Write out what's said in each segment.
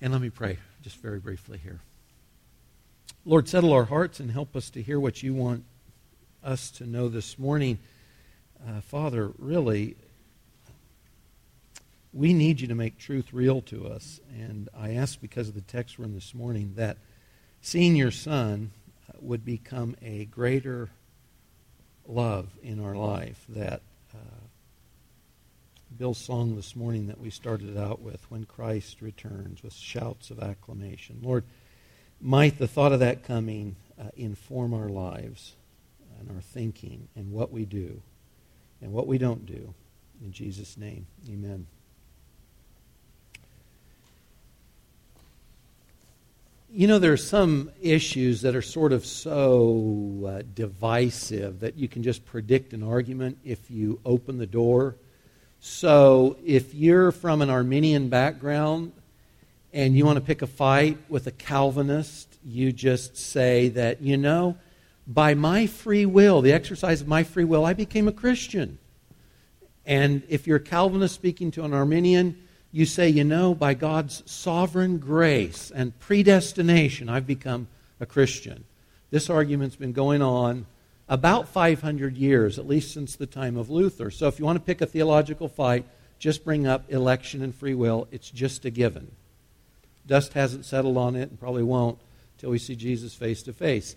And let me pray just very briefly here. Lord, settle our hearts and help us to hear what you want us to know this morning. Uh, Father, really, we need you to make truth real to us. And I ask because of the text we're in this morning that seeing your Son would become a greater love in our life. That uh, Bill's song this morning that we started out with, When Christ Returns, with shouts of acclamation. Lord, might the thought of that coming uh, inform our lives and our thinking and what we do and what we don't do. In Jesus' name, amen. You know, there are some issues that are sort of so uh, divisive that you can just predict an argument if you open the door. So, if you're from an Arminian background and you want to pick a fight with a Calvinist, you just say that, you know, by my free will, the exercise of my free will, I became a Christian. And if you're a Calvinist speaking to an Arminian, you say, you know, by God's sovereign grace and predestination, I've become a Christian. This argument's been going on about 500 years, at least since the time of Luther. So if you want to pick a theological fight, just bring up election and free will. It's just a given. Dust hasn't settled on it and probably won't till we see Jesus face to face.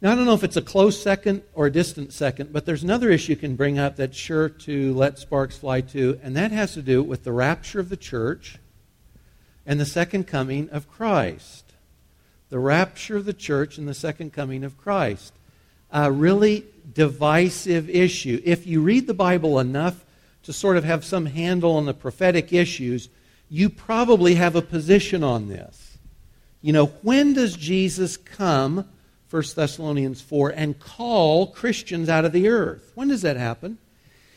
Now, I don't know if it's a close second or a distant second, but there's another issue you can bring up that's sure to let sparks fly too, and that has to do with the rapture of the church and the second coming of Christ. The rapture of the church and the second coming of Christ. A really divisive issue. If you read the Bible enough to sort of have some handle on the prophetic issues, you probably have a position on this. You know, when does Jesus come? 1 Thessalonians 4, and call Christians out of the earth. When does that happen?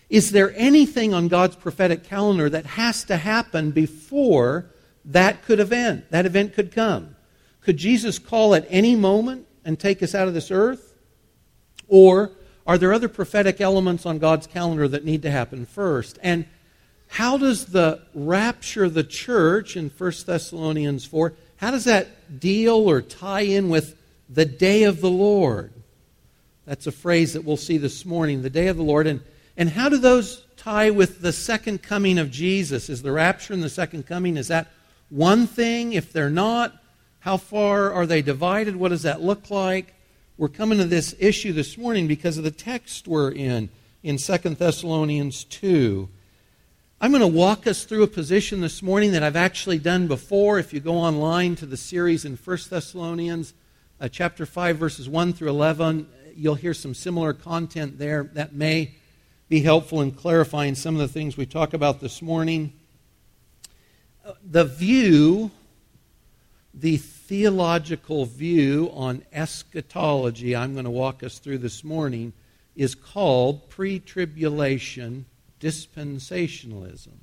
Is there anything on God's prophetic calendar that has to happen before that could event, that event could come? Could Jesus call at any moment and take us out of this earth? Or are there other prophetic elements on God's calendar that need to happen first? And how does the rapture of the church in 1 Thessalonians 4, how does that deal or tie in with the day of the Lord. That's a phrase that we'll see this morning, the day of the Lord. And, and how do those tie with the second coming of Jesus? Is the rapture and the second coming, is that one thing? If they're not, how far are they divided? What does that look like? We're coming to this issue this morning because of the text we're in, in 2 Thessalonians 2. I'm going to walk us through a position this morning that I've actually done before. If you go online to the series in 1 Thessalonians, uh, chapter 5, verses 1 through 11. You'll hear some similar content there that may be helpful in clarifying some of the things we talk about this morning. Uh, the view, the theological view on eschatology, I'm going to walk us through this morning, is called pre tribulation dispensationalism.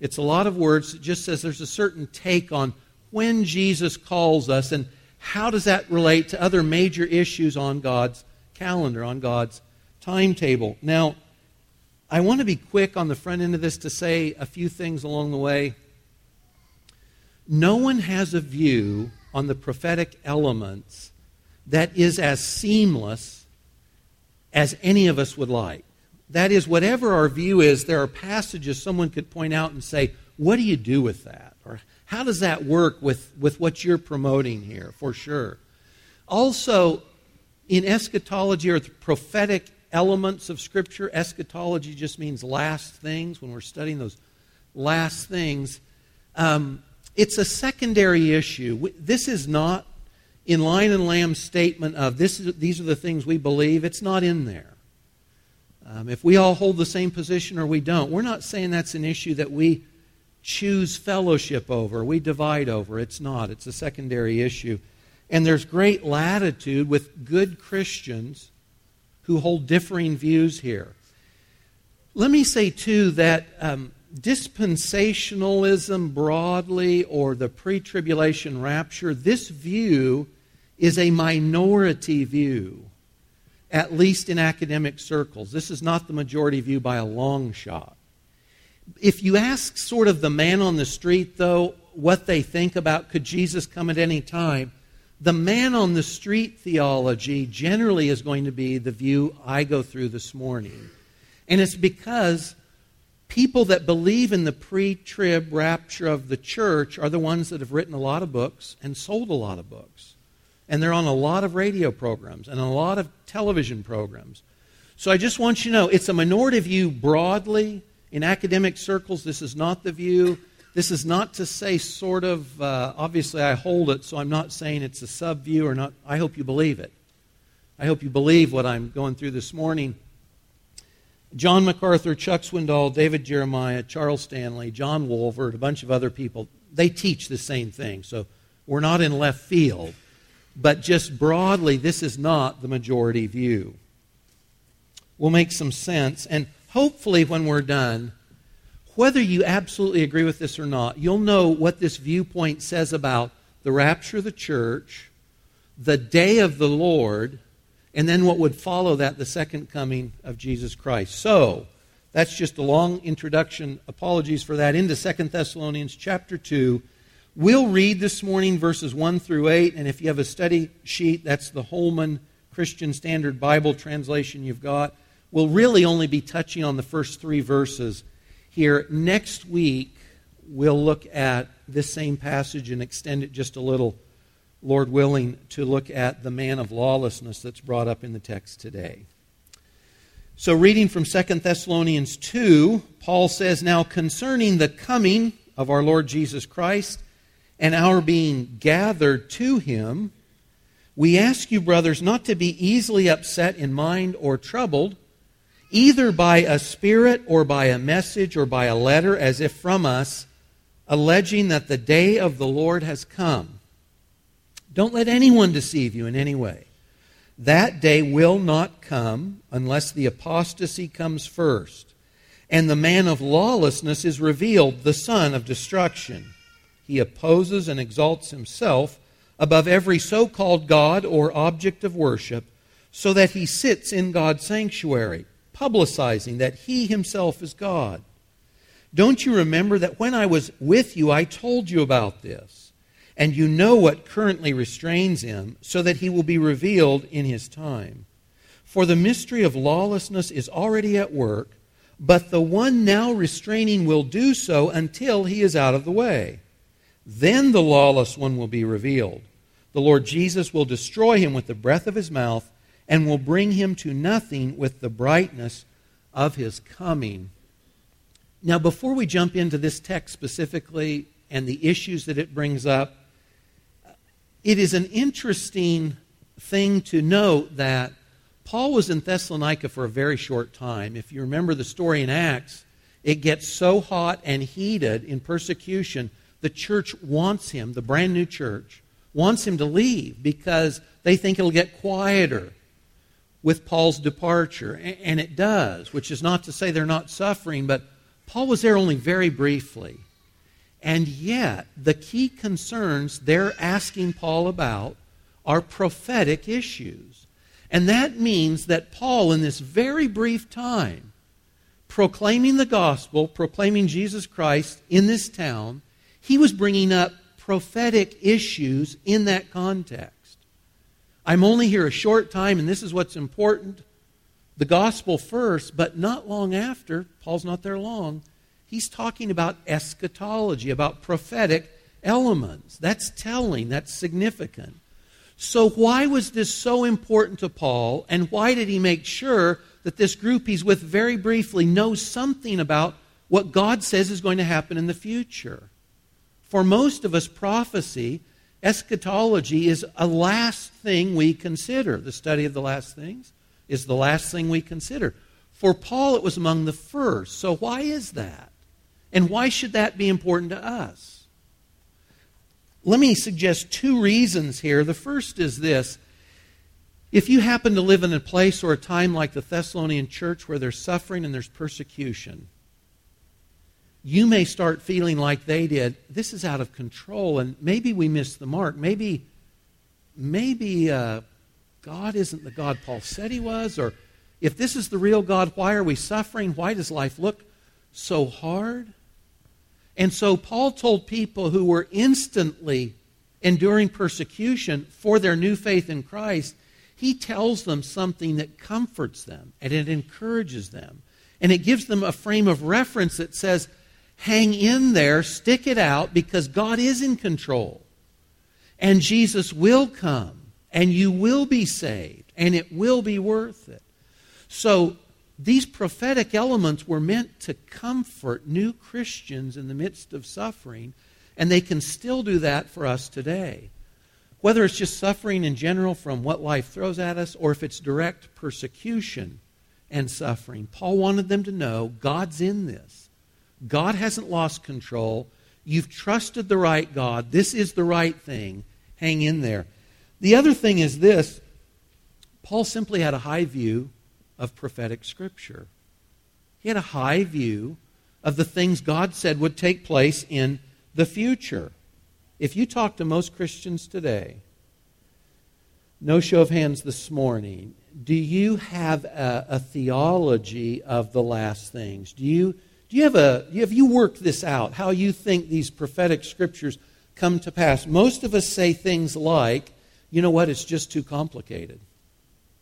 It's a lot of words. It just says there's a certain take on when Jesus calls us. And how does that relate to other major issues on God's calendar, on God's timetable? Now, I want to be quick on the front end of this to say a few things along the way. No one has a view on the prophetic elements that is as seamless as any of us would like. That is, whatever our view is, there are passages someone could point out and say, What do you do with that? Or how does that work with, with what you're promoting here, for sure? Also, in eschatology or the prophetic elements of Scripture, eschatology just means last things. When we're studying those last things, um, it's a secondary issue. This is not in Lion and Lamb's statement of this is, these are the things we believe. It's not in there. Um, if we all hold the same position or we don't, we're not saying that's an issue that we choose fellowship over, we divide over. It's not, it's a secondary issue. And there's great latitude with good Christians who hold differing views here. Let me say, too, that um, dispensationalism broadly or the pre tribulation rapture, this view is a minority view, at least in academic circles. This is not the majority view by a long shot. If you ask sort of the man on the street, though, what they think about could Jesus come at any time, the man on the street theology generally is going to be the view I go through this morning. And it's because people that believe in the pre trib rapture of the church are the ones that have written a lot of books and sold a lot of books. And they're on a lot of radio programs and a lot of television programs. So I just want you to know it's a minority view broadly. In academic circles, this is not the view. This is not to say, sort of, uh, obviously I hold it, so I'm not saying it's a sub view or not. I hope you believe it. I hope you believe what I'm going through this morning. John MacArthur, Chuck Swindoll, David Jeremiah, Charles Stanley, John Walvoord, a bunch of other people, they teach the same thing. So we're not in left field. But just broadly, this is not the majority view. Will make some sense. And hopefully, when we're done, whether you absolutely agree with this or not, you'll know what this viewpoint says about the rapture of the church, the day of the Lord, and then what would follow that, the second coming of Jesus Christ. So, that's just a long introduction. Apologies for that. Into Second Thessalonians chapter 2. We'll read this morning verses 1 through 8, and if you have a study sheet, that's the Holman Christian Standard Bible translation you've got. We'll really only be touching on the first three verses here. Next week, we'll look at this same passage and extend it just a little Lord willing, to look at the man of lawlessness that's brought up in the text today. So, reading from 2 Thessalonians 2, Paul says, Now concerning the coming of our Lord Jesus Christ and our being gathered to him, we ask you, brothers, not to be easily upset in mind or troubled, either by a spirit or by a message or by a letter, as if from us, alleging that the day of the Lord has come don't let anyone deceive you in any way. That day will not come unless the apostasy comes first, and the man of lawlessness is revealed, the son of destruction. He opposes and exalts himself above every so called God or object of worship, so that he sits in God's sanctuary, publicizing that he himself is God. Don't you remember that when I was with you, I told you about this? And you know what currently restrains him, so that he will be revealed in his time. For the mystery of lawlessness is already at work, but the one now restraining will do so until he is out of the way. Then the lawless one will be revealed. The Lord Jesus will destroy him with the breath of his mouth and will bring him to nothing with the brightness of his coming. Now, before we jump into this text specifically and the issues that it brings up, it is an interesting thing to note that Paul was in Thessalonica for a very short time. If you remember the story in Acts, it gets so hot and heated in persecution, the church wants him, the brand new church, wants him to leave because they think it'll get quieter with Paul's departure. And it does, which is not to say they're not suffering, but Paul was there only very briefly. And yet, the key concerns they're asking Paul about are prophetic issues. And that means that Paul, in this very brief time, proclaiming the gospel, proclaiming Jesus Christ in this town, he was bringing up prophetic issues in that context. I'm only here a short time, and this is what's important the gospel first, but not long after, Paul's not there long, He's talking about eschatology, about prophetic elements. That's telling, that's significant. So, why was this so important to Paul, and why did he make sure that this group he's with very briefly knows something about what God says is going to happen in the future? For most of us, prophecy, eschatology, is a last thing we consider. The study of the last things is the last thing we consider. For Paul, it was among the first. So, why is that? And why should that be important to us? Let me suggest two reasons here. The first is this if you happen to live in a place or a time like the Thessalonian church where there's suffering and there's persecution, you may start feeling like they did. This is out of control, and maybe we missed the mark. Maybe, maybe uh, God isn't the God Paul said he was, or if this is the real God, why are we suffering? Why does life look so hard? And so Paul told people who were instantly enduring persecution for their new faith in Christ, he tells them something that comforts them and it encourages them. And it gives them a frame of reference that says, hang in there, stick it out, because God is in control. And Jesus will come, and you will be saved, and it will be worth it. So these prophetic elements were meant to comfort new Christians in the midst of suffering, and they can still do that for us today. Whether it's just suffering in general from what life throws at us, or if it's direct persecution and suffering, Paul wanted them to know God's in this. God hasn't lost control. You've trusted the right God. This is the right thing. Hang in there. The other thing is this Paul simply had a high view of prophetic scripture. He had a high view of the things God said would take place in the future. If you talk to most Christians today, no show of hands this morning, do you have a, a theology of the last things? Do you, do you have a, have you worked this out, how you think these prophetic scriptures come to pass? Most of us say things like, you know what, it's just too complicated.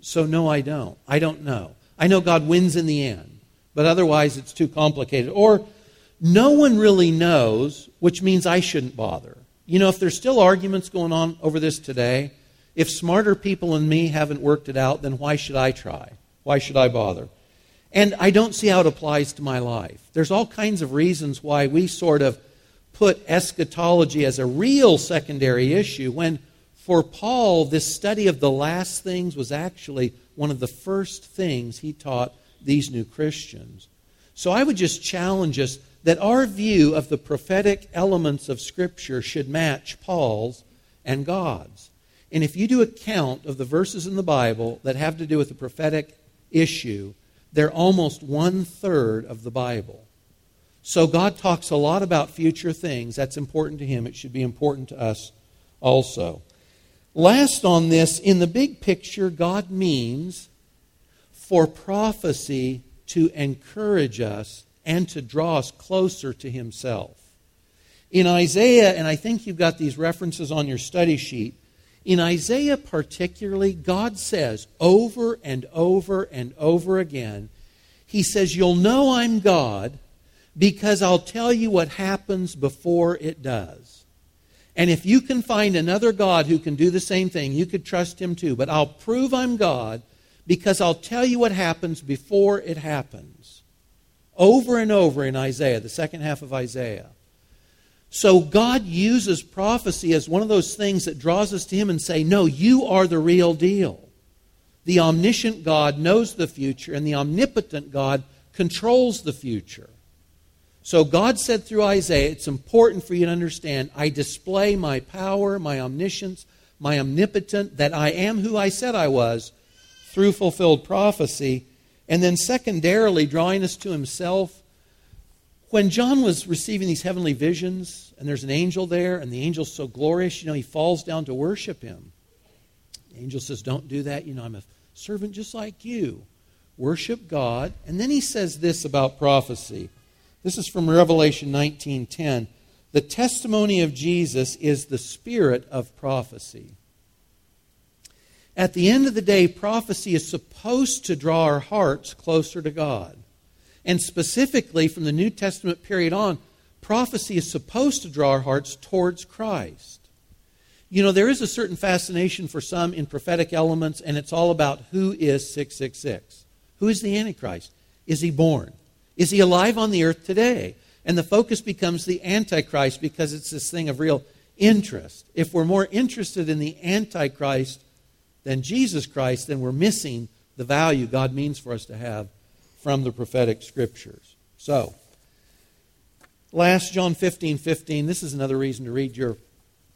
So, no, I don't. I don't know. I know God wins in the end, but otherwise it's too complicated. Or, no one really knows, which means I shouldn't bother. You know, if there's still arguments going on over this today, if smarter people than me haven't worked it out, then why should I try? Why should I bother? And I don't see how it applies to my life. There's all kinds of reasons why we sort of put eschatology as a real secondary issue when for Paul, this study of the last things was actually one of the first things he taught these new Christians. So I would just challenge us that our view of the prophetic elements of Scripture should match Paul's and God's. And if you do a count of the verses in the Bible that have to do with the prophetic issue, they're almost one third of the Bible. So God talks a lot about future things. That's important to him. It should be important to us also. Last on this, in the big picture, God means for prophecy to encourage us and to draw us closer to Himself. In Isaiah, and I think you've got these references on your study sheet, in Isaiah particularly, God says over and over and over again, He says, You'll know I'm God because I'll tell you what happens before it does. And if you can find another God who can do the same thing, you could trust him too. But I'll prove I'm God because I'll tell you what happens before it happens. Over and over in Isaiah, the second half of Isaiah. So God uses prophecy as one of those things that draws us to him and say, "No, you are the real deal." The omniscient God knows the future and the omnipotent God controls the future. So God said through Isaiah, it's important for you to understand I display my power, my omniscience, my omnipotent, that I am who I said I was through fulfilled prophecy. And then, secondarily, drawing us to himself. When John was receiving these heavenly visions, and there's an angel there, and the angel's so glorious, you know, he falls down to worship him. The angel says, Don't do that. You know, I'm a servant just like you. Worship God. And then he says this about prophecy. This is from Revelation 19:10. The testimony of Jesus is the spirit of prophecy. At the end of the day, prophecy is supposed to draw our hearts closer to God. And specifically from the New Testament period on, prophecy is supposed to draw our hearts towards Christ. You know, there is a certain fascination for some in prophetic elements, and it's all about who is 666. Who is the Antichrist? Is he born? Is he alive on the earth today? And the focus becomes the Antichrist because it's this thing of real interest. If we're more interested in the Antichrist than Jesus Christ, then we're missing the value God means for us to have from the prophetic scriptures. So, last John 15 15, this is another reason to read your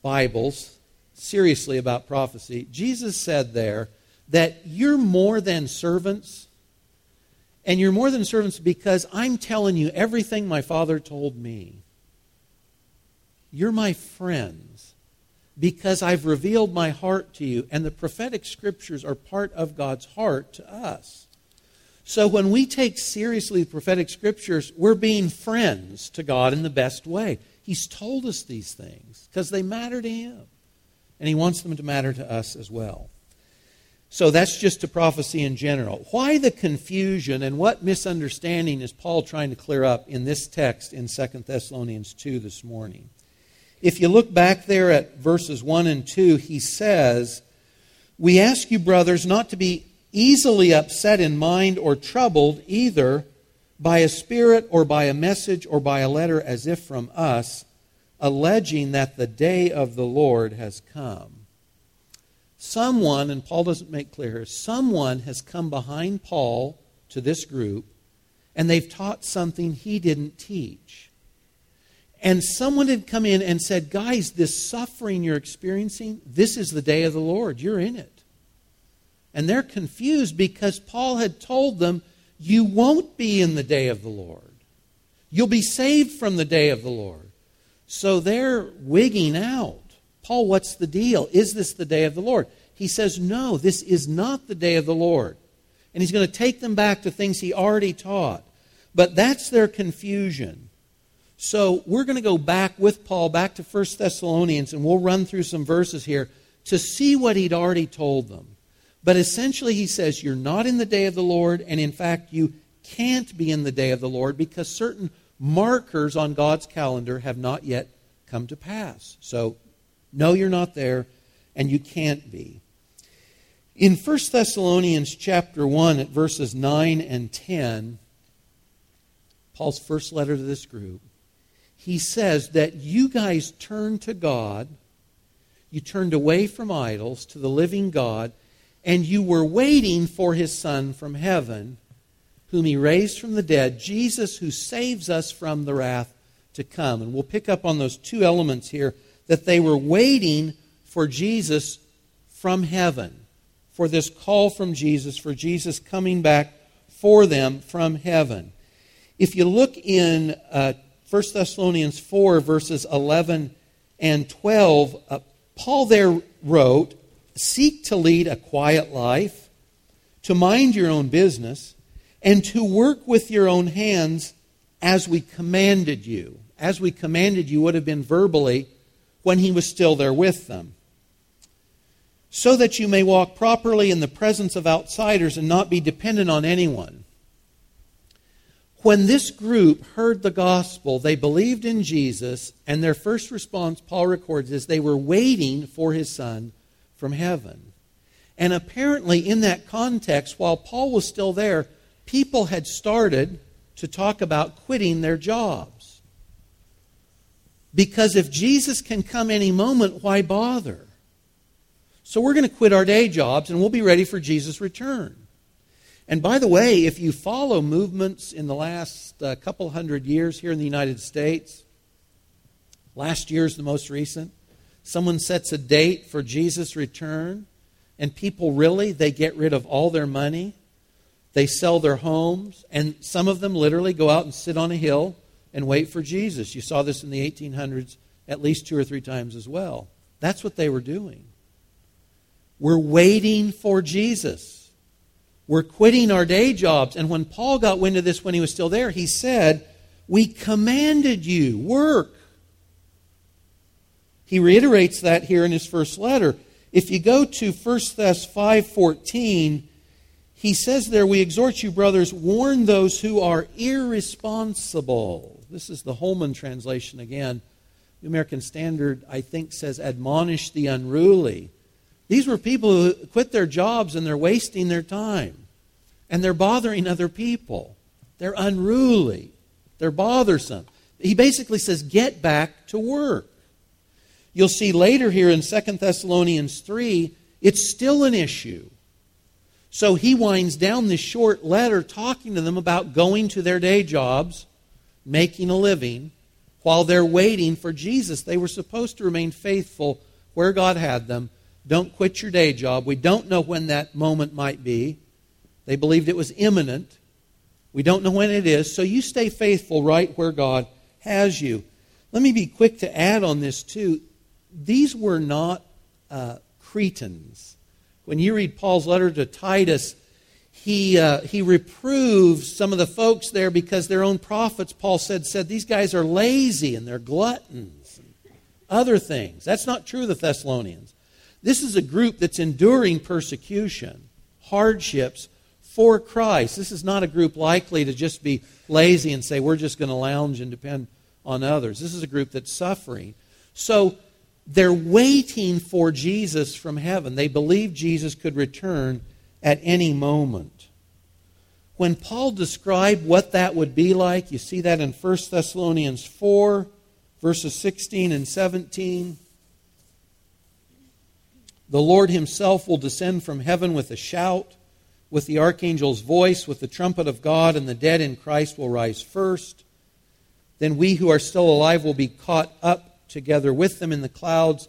Bibles seriously about prophecy. Jesus said there that you're more than servants and you're more than servants because I'm telling you everything my Father told me. You're my friends because I've revealed my heart to you. And the prophetic scriptures are part of God's heart to us. So when we take seriously the prophetic scriptures, we're being friends to God in the best way. He's told us these things because they matter to Him. And He wants them to matter to us as well. So that's just to prophecy in general. Why the confusion and what misunderstanding is Paul trying to clear up in this text in 2 Thessalonians 2 this morning? If you look back there at verses 1 and 2, he says, We ask you, brothers, not to be easily upset in mind or troubled either by a spirit or by a message or by a letter as if from us, alleging that the day of the Lord has come. Someone, and Paul doesn't make clear, here, someone has come behind Paul to this group and they've taught something he didn't teach. And someone had come in and said, Guys, this suffering you're experiencing, this is the day of the Lord. You're in it. And they're confused because Paul had told them, You won't be in the day of the Lord. You'll be saved from the day of the Lord. So they're wigging out. Paul, what's the deal? Is this the day of the Lord? He says, No, this is not the day of the Lord. And he's going to take them back to things he already taught. But that's their confusion. So we're going to go back with Paul back to 1 Thessalonians, and we'll run through some verses here to see what he'd already told them. But essentially, he says, You're not in the day of the Lord, and in fact, you can't be in the day of the Lord because certain markers on God's calendar have not yet come to pass. So, no, you're not there, and you can't be. In 1 Thessalonians chapter 1 at verses 9 and 10, Paul's first letter to this group, he says that you guys turned to God, you turned away from idols to the living God, and you were waiting for his Son from heaven, whom he raised from the dead, Jesus, who saves us from the wrath to come. And we'll pick up on those two elements here that they were waiting for Jesus from heaven, for this call from Jesus, for Jesus coming back for them from heaven. If you look in uh, 1 Thessalonians 4, verses 11 and 12, uh, Paul there wrote, seek to lead a quiet life, to mind your own business, and to work with your own hands as we commanded you. As we commanded you would have been verbally when he was still there with them. So that you may walk properly in the presence of outsiders and not be dependent on anyone. When this group heard the gospel, they believed in Jesus, and their first response, Paul records, is they were waiting for his son from heaven. And apparently, in that context, while Paul was still there, people had started to talk about quitting their jobs. Because if Jesus can come any moment, why bother? So we're going to quit our day jobs and we'll be ready for Jesus' return. And by the way, if you follow movements in the last uh, couple hundred years here in the United States, last year is the most recent, someone sets a date for Jesus' return, and people really, they get rid of all their money, they sell their homes, and some of them literally go out and sit on a hill and wait for Jesus. You saw this in the 1800s at least two or three times as well. That's what they were doing. We're waiting for Jesus. We're quitting our day jobs. And when Paul got wind of this when he was still there, he said, We commanded you, work. He reiterates that here in his first letter. If you go to 1 Thess 5:14, he says there, "We exhort you, brothers, warn those who are irresponsible." This is the Holman translation again. The American Standard, I think, says, "Admonish the unruly." These were people who quit their jobs and they're wasting their time. And they're bothering other people. They're unruly. They're bothersome. He basically says, get back to work. You'll see later here in 2 Thessalonians 3, it's still an issue. So he winds down this short letter talking to them about going to their day jobs, making a living, while they're waiting for Jesus. They were supposed to remain faithful where God had them. Don't quit your day job. We don't know when that moment might be. They believed it was imminent. We don't know when it is. So you stay faithful right where God has you. Let me be quick to add on this, too these were not uh, Cretans. When you read Paul's letter to Titus, he, uh, he reproves some of the folks there because their own prophets, Paul said, said these guys are lazy and they're gluttons and other things. That's not true of the Thessalonians. This is a group that's enduring persecution, hardships for Christ. This is not a group likely to just be lazy and say, we're just going to lounge and depend on others. This is a group that's suffering. So they're waiting for Jesus from heaven. They believe Jesus could return at any moment. When Paul described what that would be like, you see that in 1 Thessalonians 4, verses 16 and 17. The Lord himself will descend from heaven with a shout, with the archangel's voice, with the trumpet of God, and the dead in Christ will rise first. Then we who are still alive will be caught up together with them in the clouds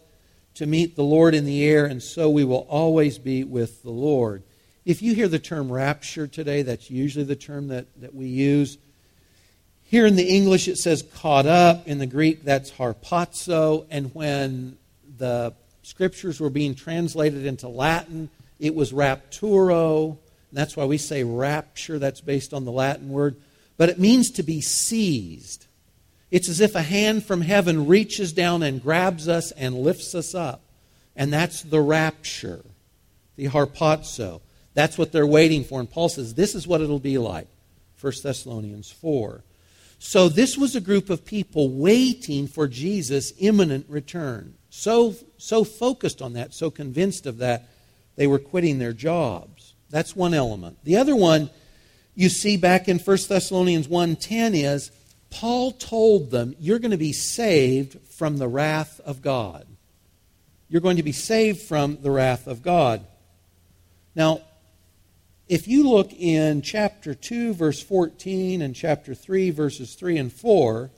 to meet the Lord in the air, and so we will always be with the Lord. If you hear the term rapture today, that's usually the term that, that we use. Here in the English, it says caught up. In the Greek, that's harpazo. And when the scriptures were being translated into Latin, it was rapturo. That's why we say rapture. That's based on the Latin word. But it means to be seized. It's as if a hand from heaven reaches down and grabs us and lifts us up. And that's the rapture, the harpazo. That's what they're waiting for. And Paul says, this is what it'll be like. 1 Thessalonians 4. So this was a group of people waiting for Jesus' imminent return. So, so focused on that, so convinced of that, they were quitting their jobs. That's one element. The other one you see back in 1 Thessalonians 1.10 is Paul told them, you're going to be saved from the wrath of God. You're going to be saved from the wrath of God. Now, if you look in chapter 2, verse 14, and chapter 3, verses 3 and 4,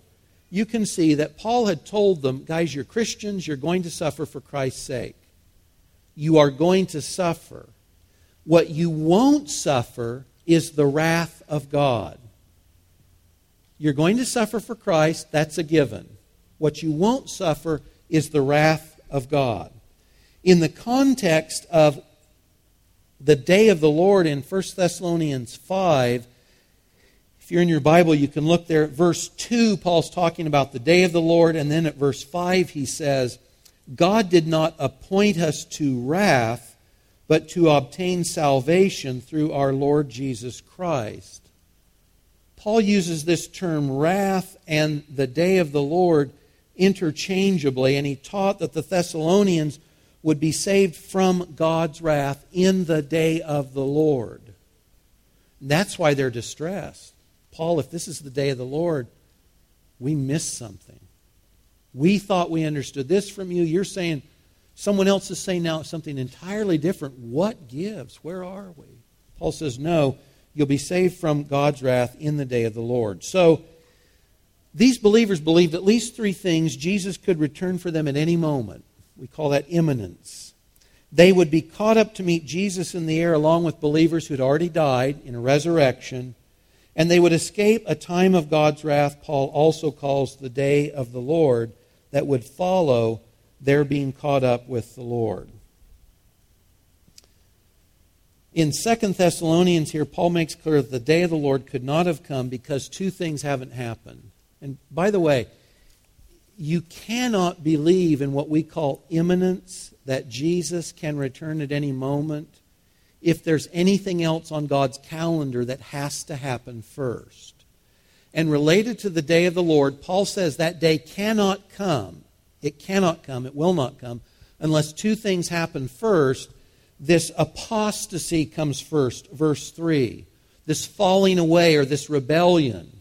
you can see that Paul had told them, guys, you're Christians, you're going to suffer for Christ's sake. You are going to suffer. What you won't suffer is the wrath of God. You're going to suffer for Christ, that's a given. What you won't suffer is the wrath of God. In the context of the day of the Lord in 1 Thessalonians 5. If you're in your Bible, you can look there at verse 2. Paul's talking about the day of the Lord. And then at verse 5, he says, God did not appoint us to wrath, but to obtain salvation through our Lord Jesus Christ. Paul uses this term wrath and the day of the Lord interchangeably, and he taught that the Thessalonians would be saved from God's wrath in the day of the Lord. that's why they're distressed. Paul, if this is the day of the Lord, we missed something. We thought we understood this from you. You're saying someone else is saying now something entirely different. What gives? Where are we? Paul says, No, you'll be saved from God's wrath in the day of the Lord. So, these believers believed at least three things Jesus could return for them at any moment. We call that imminence. They would be caught up to meet Jesus in the air along with believers who'd already died in a resurrection, and they would escape a time of God's wrath, Paul also calls the day of the Lord, that would follow their being caught up with the Lord. In Second Thessalonians, here, Paul makes clear that the day of the Lord could not have come because two things haven't happened. And by the way, you cannot believe in what we call imminence, that Jesus can return at any moment, if there's anything else on God's calendar that has to happen first. And related to the day of the Lord, Paul says that day cannot come. It cannot come, it will not come, unless two things happen first. This apostasy comes first, verse 3. This falling away or this rebellion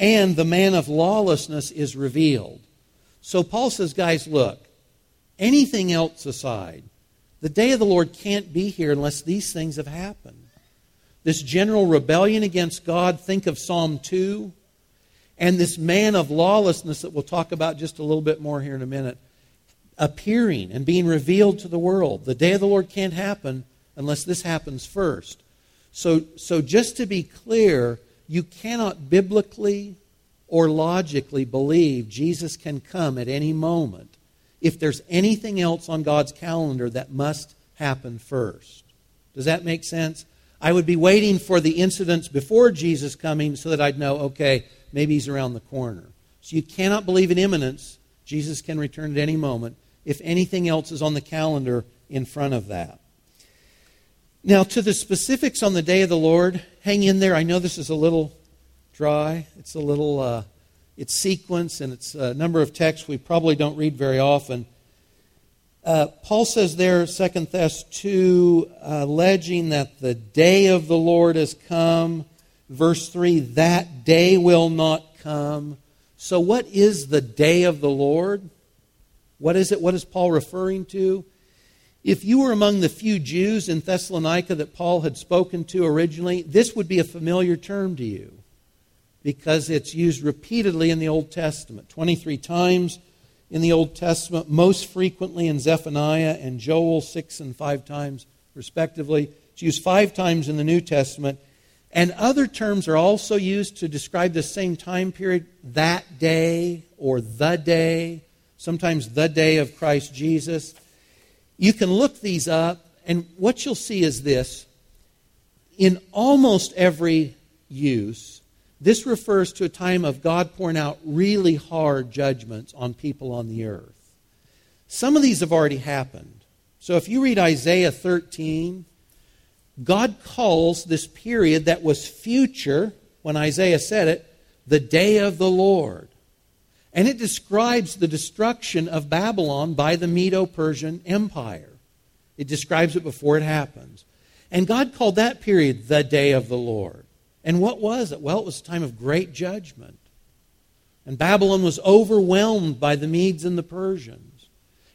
and the man of lawlessness is revealed. So Paul says, guys, look, anything else aside, the day of the Lord can't be here unless these things have happened. This general rebellion against God, think of Psalm 2, and this man of lawlessness that we'll talk about just a little bit more here in a minute, appearing and being revealed to the world. The day of the Lord can't happen unless this happens first. So, so just to be clear, you cannot biblically or logically believe Jesus can come at any moment if there's anything else on God's calendar that must happen first. Does that make sense? I would be waiting for the incidents before Jesus coming so that I'd know, okay, maybe he's around the corner. So you cannot believe in imminence. Jesus can return at any moment if anything else is on the calendar in front of that. Now, to the specifics on the day of the Lord, hang in there. I know this is a little dry. It's a little, uh, it's sequence and it's a number of texts we probably don't read very often. Uh, Paul says there, Second Thess 2, alleging that the day of the Lord has come. Verse 3, that day will not come. So, what is the day of the Lord? What is it? What is Paul referring to? If you were among the few Jews in Thessalonica that Paul had spoken to originally, this would be a familiar term to you because it's used repeatedly in the Old Testament 23 times in the Old Testament, most frequently in Zephaniah and Joel, six and five times, respectively. It's used five times in the New Testament. And other terms are also used to describe the same time period that day or the day, sometimes the day of Christ Jesus. You can look these up, and what you'll see is this. In almost every use, this refers to a time of God pouring out really hard judgments on people on the earth. Some of these have already happened. So if you read Isaiah 13, God calls this period that was future, when Isaiah said it, the day of the Lord. And it describes the destruction of Babylon by the Medo Persian Empire. It describes it before it happens. And God called that period the day of the Lord. And what was it? Well, it was a time of great judgment. And Babylon was overwhelmed by the Medes and the Persians.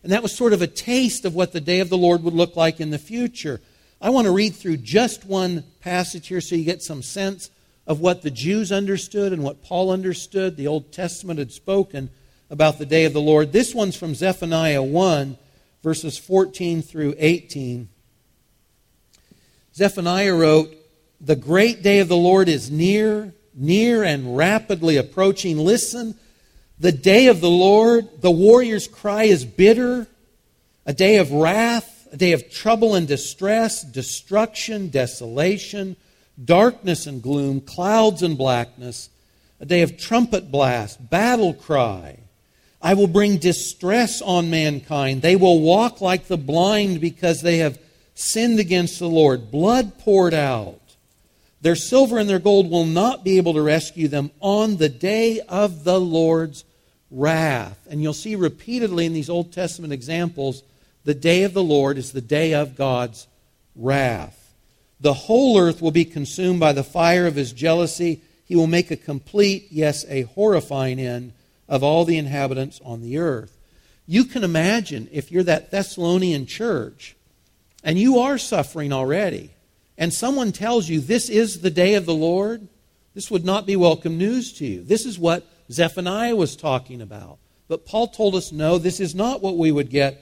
And that was sort of a taste of what the day of the Lord would look like in the future. I want to read through just one passage here so you get some sense of what the Jews understood and what Paul understood. The Old Testament had spoken about the day of the Lord. This one's from Zephaniah 1, verses 14 through 18. Zephaniah wrote, the great day of the Lord is near, near and rapidly approaching. Listen, the day of the Lord, the warrior's cry is bitter, a day of wrath, a day of trouble and distress, destruction, desolation, darkness and gloom, clouds and blackness, a day of trumpet blast, battle cry. I will bring distress on mankind. They will walk like the blind because they have sinned against the Lord. Blood poured out. Their silver and their gold will not be able to rescue them on the day of the Lord's wrath. And you'll see repeatedly in these Old Testament examples, the day of the Lord is the day of God's wrath. The whole earth will be consumed by the fire of his jealousy. He will make a complete, yes, a horrifying end of all the inhabitants on the earth. You can imagine if you're that Thessalonian church and you are suffering already and someone tells you this is the day of the Lord, this would not be welcome news to you. This is what Zephaniah was talking about. But Paul told us no, this is not what we would get,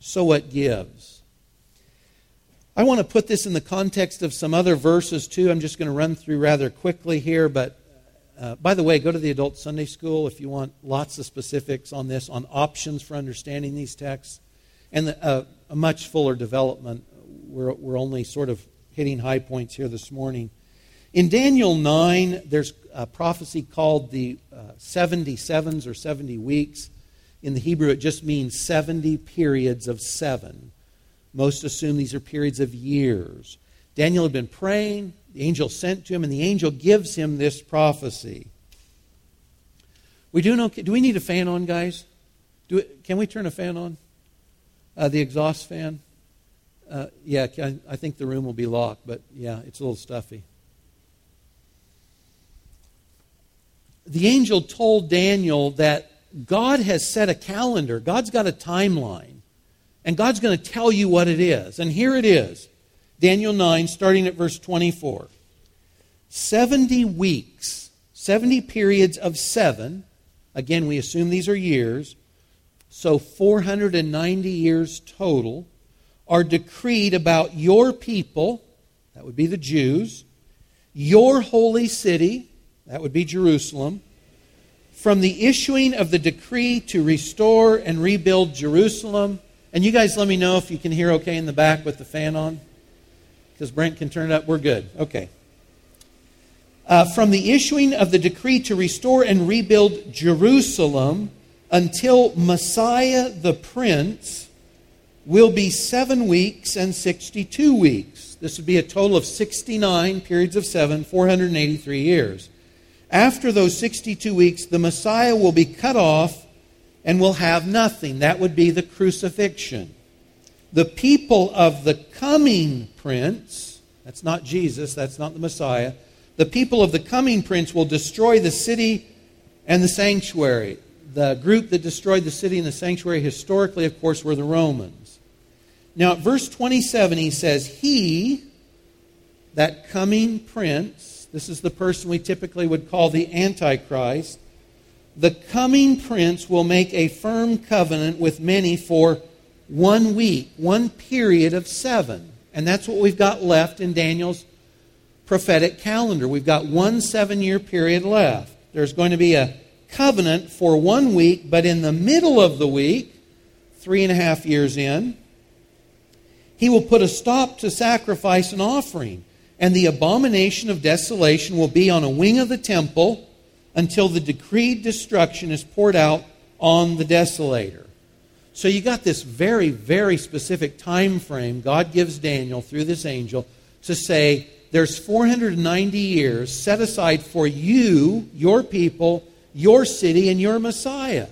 so what gives. I want to put this in the context of some other verses too. I'm just going to run through rather quickly here, but uh, by the way, go to the Adult Sunday School if you want lots of specifics on this, on options for understanding these texts, and the, uh, a much fuller development. We're, we're only sort of hitting high points here this morning. In Daniel 9, there's a prophecy called the uh, 77s or 70 weeks. In the Hebrew, it just means 70 periods of seven. Most assume these are periods of years. Daniel had been praying, the angel sent to him, and the angel gives him this prophecy. We do know, do we need a fan on, guys? Do can we turn a fan on? Uh, the exhaust fan? Uh, yeah, I think the room will be locked, but yeah, it's a little stuffy. The angel told Daniel that God has set a calendar, God's got a timeline, and God's going to tell you what it is. And here it is Daniel 9, starting at verse 24. 70 weeks, 70 periods of seven. Again, we assume these are years. So 490 years total are decreed about your people, that would be the Jews, your holy city, that would be Jerusalem, from the issuing of the decree to restore and rebuild Jerusalem. And you guys let me know if you can hear okay in the back with the fan on. because Brent can turn it up. We're good. Okay. Uh, from the issuing of the decree to restore and rebuild Jerusalem until Messiah the Prince will be seven weeks and 62 weeks. This would be a total of 69 periods of seven, 483 years. After those 62 weeks, the Messiah will be cut off and will have nothing. That would be the crucifixion. The people of the coming prince, that's not Jesus, that's not the Messiah, the people of the coming prince will destroy the city and the sanctuary. The group that destroyed the city and the sanctuary historically, of course, were the Romans. Now, at verse 27, he says, He, that coming prince, this is the person we typically would call the Antichrist, the coming prince will make a firm covenant with many for one week, one period of seven. And that's what we've got left in Daniel's prophetic calendar. We've got one seven year period left. There's going to be a covenant for one week, but in the middle of the week, three and a half years in, he will put a stop to sacrifice and offering and the abomination of desolation will be on a wing of the temple until the decreed destruction is poured out on the desolator. So you got this very, very specific time frame God gives Daniel through this angel to say there's 490 years set aside for you, your people, your city, and your Messiah.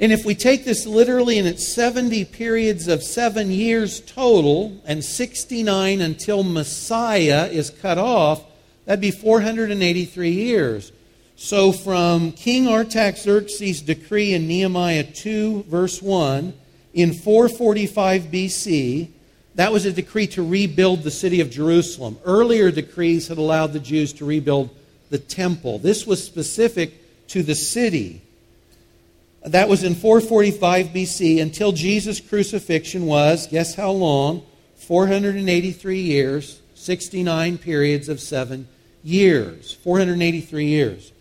And if we take this literally and it's 70 periods of seven years total and 69 until Messiah is cut off, that'd be 483 years. So from King Artaxerxes' decree in Nehemiah 2, verse 1, in 445 BC, that was a decree to rebuild the city of Jerusalem. Earlier decrees had allowed the Jews to rebuild the temple. This was specific to the city. That was in 445 BC until Jesus' crucifixion was, guess how long? 483 years, 69 periods of seven years. 483 years.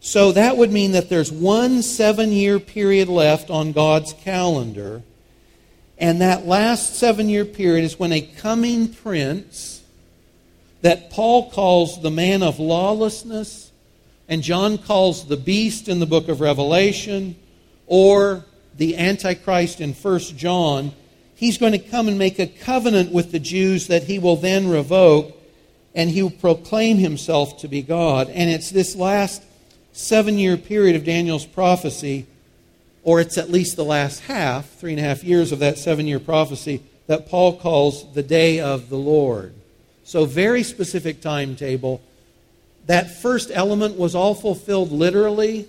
So that would mean that there's one seven year period left on God's calendar. And that last seven year period is when a coming prince that Paul calls the man of lawlessness, and John calls the beast in the book of Revelation, or the Antichrist in 1 John, he's going to come and make a covenant with the Jews that he will then revoke, and he will proclaim himself to be God. And it's this last seven year period of Daniel's prophecy, or it's at least the last half, three and a half years of that seven year prophecy, that Paul calls the day of the Lord. So, very specific timetable. That first element was all fulfilled literally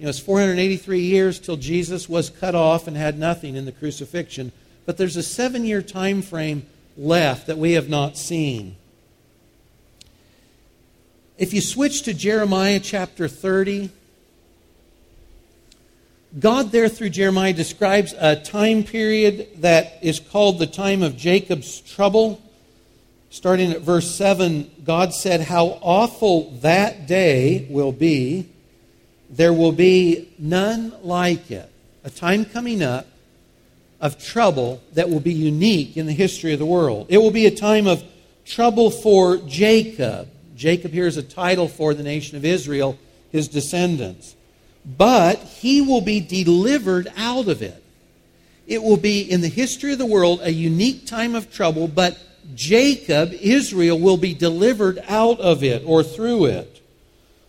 you know, it's 483 years till Jesus was cut off and had nothing in the crucifixion. But there's a seven year time frame left that we have not seen. If you switch to Jeremiah chapter 30, God, there through Jeremiah, describes a time period that is called the time of Jacob's trouble. Starting at verse 7, God said, How awful that day will be there will be none like it. A time coming up of trouble that will be unique in the history of the world. It will be a time of trouble for Jacob. Jacob here is a title for the nation of Israel, his descendants. But he will be delivered out of it. It will be in the history of the world a unique time of trouble, but Jacob, Israel, will be delivered out of it or through it.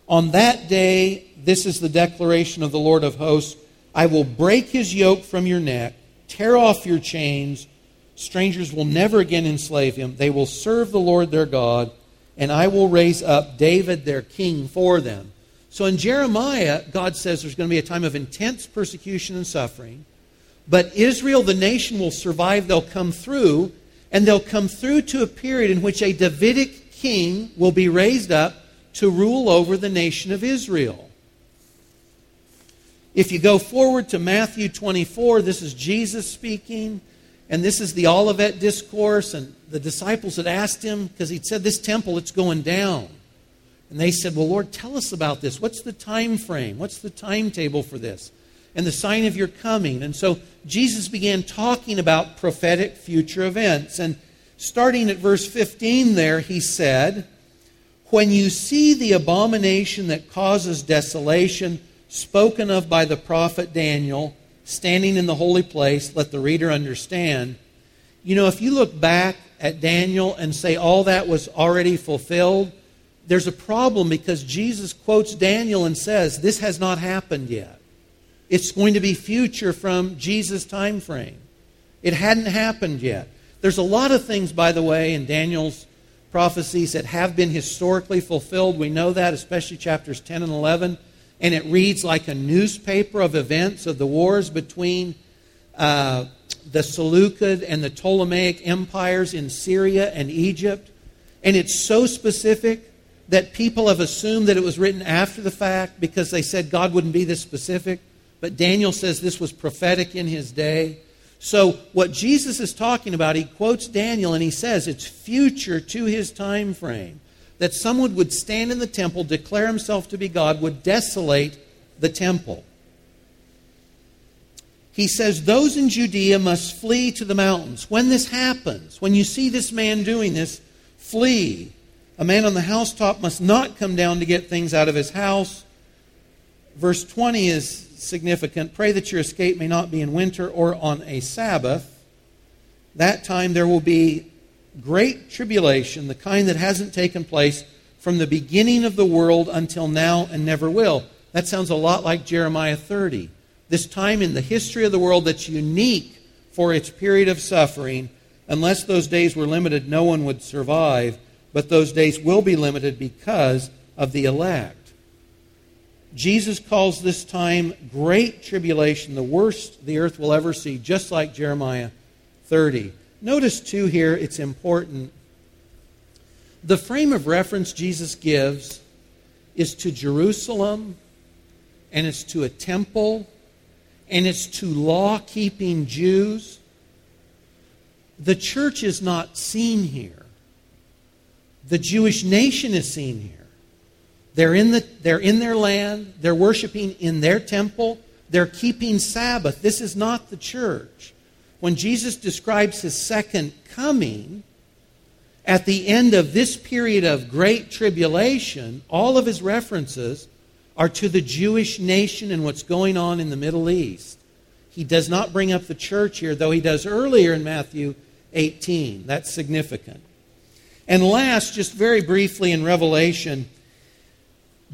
On that day, this is the declaration of the Lord of hosts I will break his yoke from your neck, tear off your chains. Strangers will never again enslave him. They will serve the Lord their God, and I will raise up David their king for them. So in Jeremiah, God says there's going to be a time of intense persecution and suffering. But Israel, the nation, will survive. They'll come through, and they'll come through to a period in which a Davidic king will be raised up to rule over the nation of Israel. If you go forward to Matthew 24, this is Jesus speaking, and this is the Olivet Discourse, and the disciples had asked him, because he'd said, This temple, it's going down. And they said, Well, Lord, tell us about this. What's the time frame? What's the timetable for this? And the sign of your coming. And so Jesus began talking about prophetic future events. And starting at verse 15 there, he said, When you see the abomination that causes desolation, spoken of by the prophet Daniel, standing in the holy place, let the reader understand. You know, if you look back at Daniel and say all that was already fulfilled, there's a problem because Jesus quotes Daniel and says, This has not happened yet. It's going to be future from Jesus' time frame. It hadn't happened yet. There's a lot of things, by the way, in Daniel's prophecies that have been historically fulfilled. We know that, especially chapters 10 and 11. And it reads like a newspaper of events of the wars between uh, the Seleucid and the Ptolemaic empires in Syria and Egypt. And it's so specific that people have assumed that it was written after the fact because they said God wouldn't be this specific. But Daniel says this was prophetic in his day. So, what Jesus is talking about, he quotes Daniel and he says it's future to his time frame. That someone would stand in the temple, declare himself to be God, would desolate the temple. He says, Those in Judea must flee to the mountains. When this happens, when you see this man doing this, flee. A man on the housetop must not come down to get things out of his house. Verse 20 is significant. Pray that your escape may not be in winter or on a Sabbath. That time there will be great tribulation, the kind that hasn't taken place from the beginning of the world until now and never will. That sounds a lot like Jeremiah 30. This time in the history of the world that's unique for its period of suffering. Unless those days were limited, no one would survive but those days will be limited because of the elect. Jesus calls this time great tribulation, the worst the earth will ever see, just like Jeremiah 30. Notice, too, here it's important. The frame of reference Jesus gives is to Jerusalem, and it's to a temple, and it's to law keeping Jews. The church is not seen here the Jewish nation is seen here. They're in, the, they're in their land, they're worshiping in their temple, they're keeping Sabbath. This is not the church. When Jesus describes his second coming, at the end of this period of great tribulation, all of his references are to the Jewish nation and what's going on in the Middle East. He does not bring up the church here, though he does earlier in Matthew 18. That's significant. And last, just very briefly in Revelation,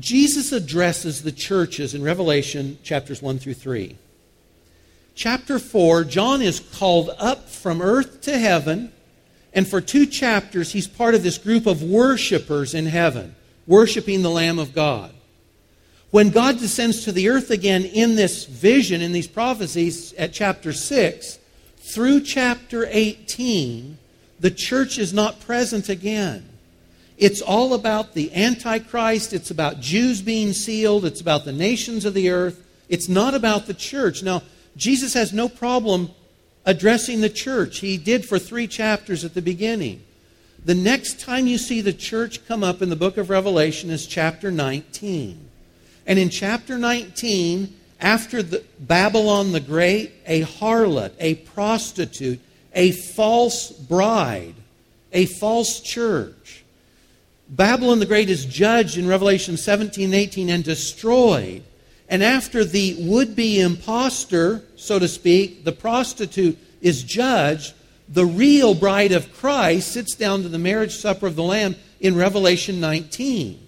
Jesus addresses the churches in Revelation chapters 1 through 3. Chapter 4, John is called up from earth to heaven, and for two chapters, he's part of this group of worshipers in heaven, worshiping the Lamb of God. When God descends to the earth again in this vision, in these prophecies at chapter 6, through chapter 18, the church is not present again. It's all about the Antichrist. It's about Jews being sealed. It's about the nations of the earth. It's not about the church. Now, Jesus has no problem addressing the church. He did for three chapters at the beginning. The next time you see the church come up in the book of Revelation is chapter 19. And in chapter 19, after the, Babylon the Great, a harlot, a prostitute, a false bride, a false church. Babylon the Great is judged in Revelation 17 and 18 and destroyed. And after the would be impostor, so to speak, the prostitute is judged, the real bride of Christ sits down to the marriage supper of the Lamb in Revelation 19.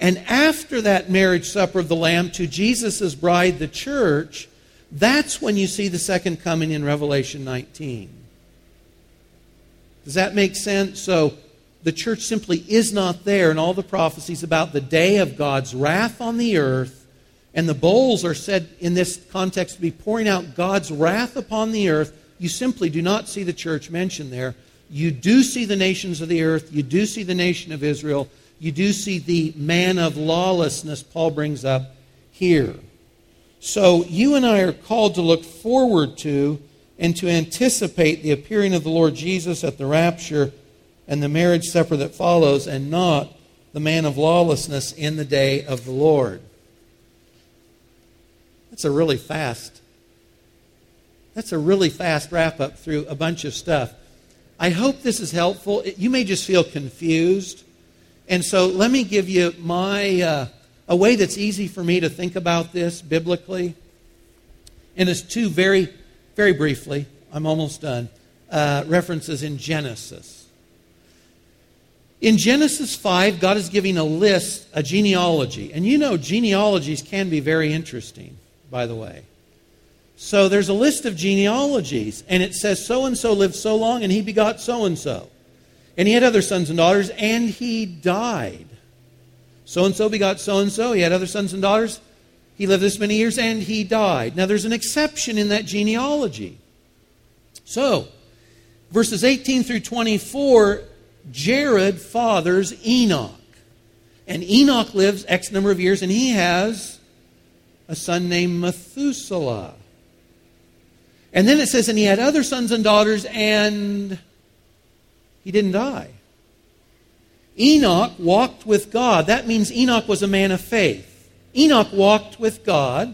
And after that marriage supper of the Lamb to Jesus' bride, the church, that's when you see the second coming in Revelation 19. Does that make sense? So the church simply is not there in all the prophecies about the day of God's wrath on the earth. And the bowls are said in this context to be pouring out God's wrath upon the earth. You simply do not see the church mentioned there. You do see the nations of the earth. You do see the nation of Israel. You do see the man of lawlessness Paul brings up here. So you and I are called to look forward to and to anticipate the appearing of the Lord Jesus at the rapture and the marriage supper that follows, and not the man of lawlessness in the day of the Lord. That's a really fast. That's a really fast wrap up through a bunch of stuff. I hope this is helpful. You may just feel confused. And so let me give you my uh, a way that's easy for me to think about this biblically. And it's two very, very briefly, I'm almost done, uh, references in Genesis. In Genesis 5, God is giving a list, a genealogy. And you know, genealogies can be very interesting, by the way. So there's a list of genealogies, and it says so and so lived so long, and he begot so and so. And he had other sons and daughters, and he died. So and so begot so and so. He had other sons and daughters. He lived this many years, and he died. Now, there's an exception in that genealogy. So, verses 18 through 24, Jared fathers Enoch. And Enoch lives X number of years, and he has a son named Methuselah. And then it says, and he had other sons and daughters, and he didn't die. Enoch walked with God. That means Enoch was a man of faith. Enoch walked with God.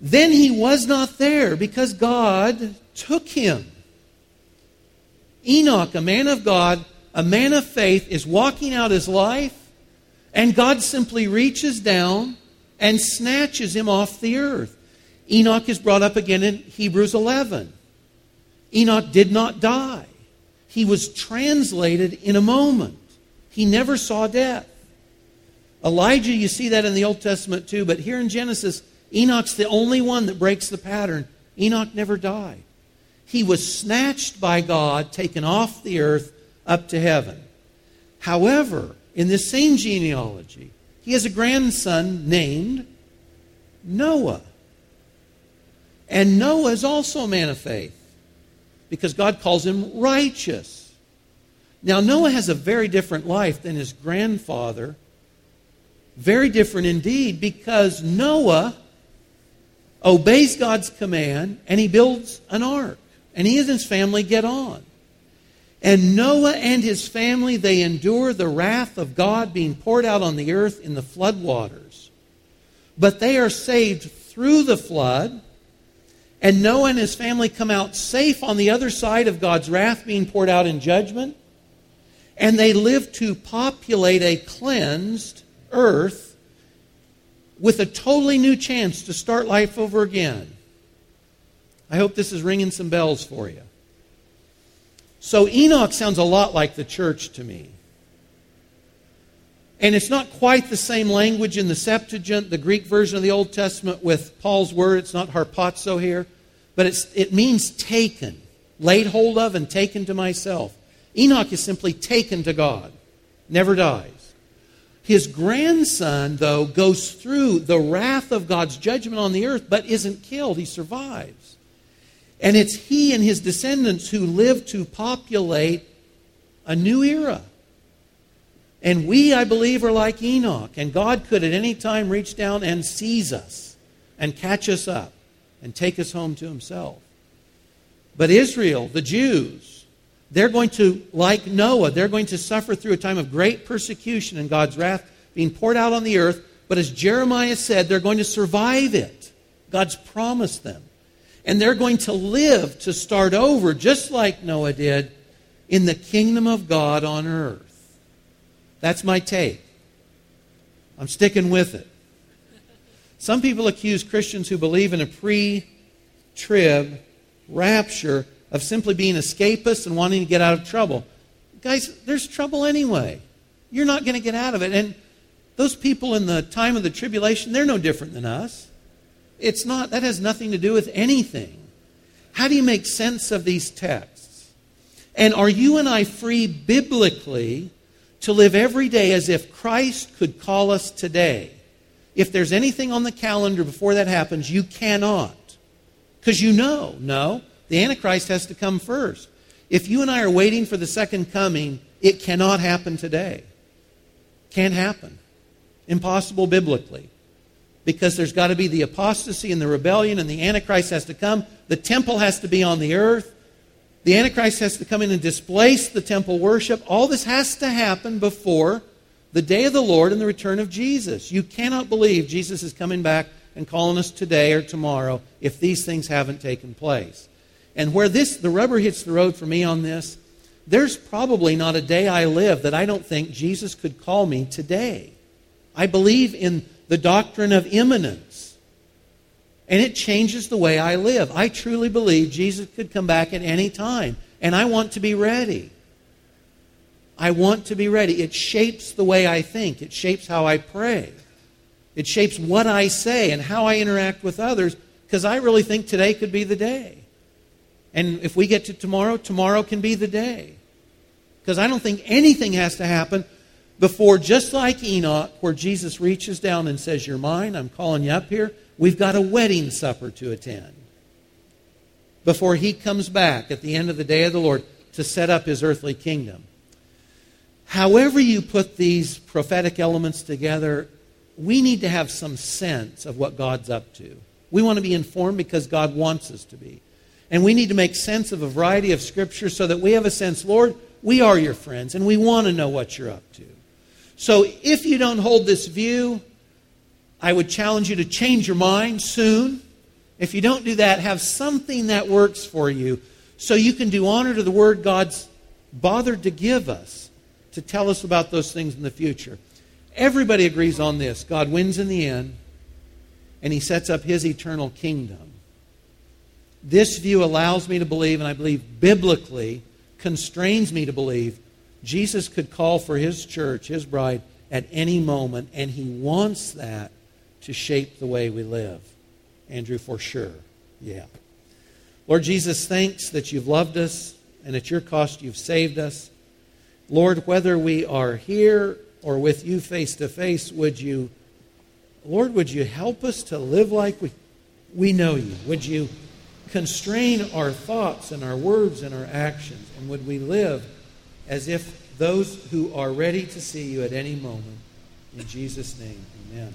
Then he was not there because God took him. Enoch, a man of God, a man of faith, is walking out his life, and God simply reaches down and snatches him off the earth. Enoch is brought up again in Hebrews 11. Enoch did not die. He was translated in a moment. He never saw death. Elijah, you see that in the Old Testament too, but here in Genesis, Enoch's the only one that breaks the pattern. Enoch never died. He was snatched by God, taken off the earth up to heaven. However, in this same genealogy, he has a grandson named Noah. And Noah is also a man of faith because God calls him righteous. Now, Noah has a very different life than his grandfather. Very different indeed because Noah obeys God's command and he builds an ark. And he and his family get on. And Noah and his family, they endure the wrath of God being poured out on the earth in the flood waters. But they are saved through the flood and Noah and his family come out safe on the other side of God's wrath being poured out in judgment. And they live to populate a cleansed earth with a totally new chance to start life over again. I hope this is ringing some bells for you. So, Enoch sounds a lot like the church to me. And it's not quite the same language in the Septuagint, the Greek version of the Old Testament, with Paul's word. It's not harpazo here, but it means taken, laid hold of, and taken to myself. Enoch is simply taken to God, never dies. His grandson, though, goes through the wrath of God's judgment on the earth, but isn't killed. He survives. And it's he and his descendants who live to populate a new era and we, I believe, are like Enoch. And God could at any time reach down and seize us and catch us up and take us home to himself. But Israel, the Jews, they're going to, like Noah, they're going to suffer through a time of great persecution and God's wrath being poured out on the earth. But as Jeremiah said, they're going to survive it. God's promised them. And they're going to live to start over, just like Noah did, in the kingdom of God on earth. That's my take. I'm sticking with it. Some people accuse Christians who believe in a pre trib rapture of simply being escapists and wanting to get out of trouble. Guys, there's trouble anyway. You're not going to get out of it. And those people in the time of the tribulation, they're no different than us. It's not, that has nothing to do with anything. How do you make sense of these texts? And are you and I free biblically to live every day as if Christ could call us today. If there's anything on the calendar before that happens, you cannot. Because you know, no, the Antichrist has to come first. If you and I are waiting for the second coming, it cannot happen today. Can't happen. Impossible biblically. Because there's got to be the apostasy and the rebellion, and the Antichrist has to come. The temple has to be on the earth. The Antichrist has to come in and displace the temple worship. All this has to happen before the day of the Lord and the return of Jesus. You cannot believe Jesus is coming back and calling us today or tomorrow if these things haven't taken place. And where this the rubber hits the road for me on this there's probably not a day I live that I don't think Jesus could call me today. I believe in the doctrine of imminence. And it changes the way I live. I truly believe Jesus could come back at any time. And I want to be ready. I want to be ready. It shapes the way I think, it shapes how I pray, it shapes what I say and how I interact with others because I really think today could be the day. And if we get to tomorrow, tomorrow can be the day. Because I don't think anything has to happen before, just like Enoch, where Jesus reaches down and says, You're mine, I'm calling you up here. We've got a wedding supper to attend. Before he comes back at the end of the day of the Lord to set up his earthly kingdom. However, you put these prophetic elements together, we need to have some sense of what God's up to. We want to be informed because God wants us to be. And we need to make sense of a variety of scripture so that we have a sense, Lord, we are your friends and we want to know what you're up to. So if you don't hold this view, I would challenge you to change your mind soon. If you don't do that, have something that works for you so you can do honor to the word God's bothered to give us to tell us about those things in the future. Everybody agrees on this God wins in the end, and he sets up his eternal kingdom. This view allows me to believe, and I believe biblically constrains me to believe, Jesus could call for his church, his bride, at any moment, and he wants that to shape the way we live. Andrew, for sure. Yeah. Lord Jesus, thanks that you've loved us and at your cost you've saved us. Lord, whether we are here or with you face to face, would you, Lord, would you help us to live like we, we know you? Would you constrain our thoughts and our words and our actions? And would we live as if those who are ready to see you at any moment? In Jesus' name, amen.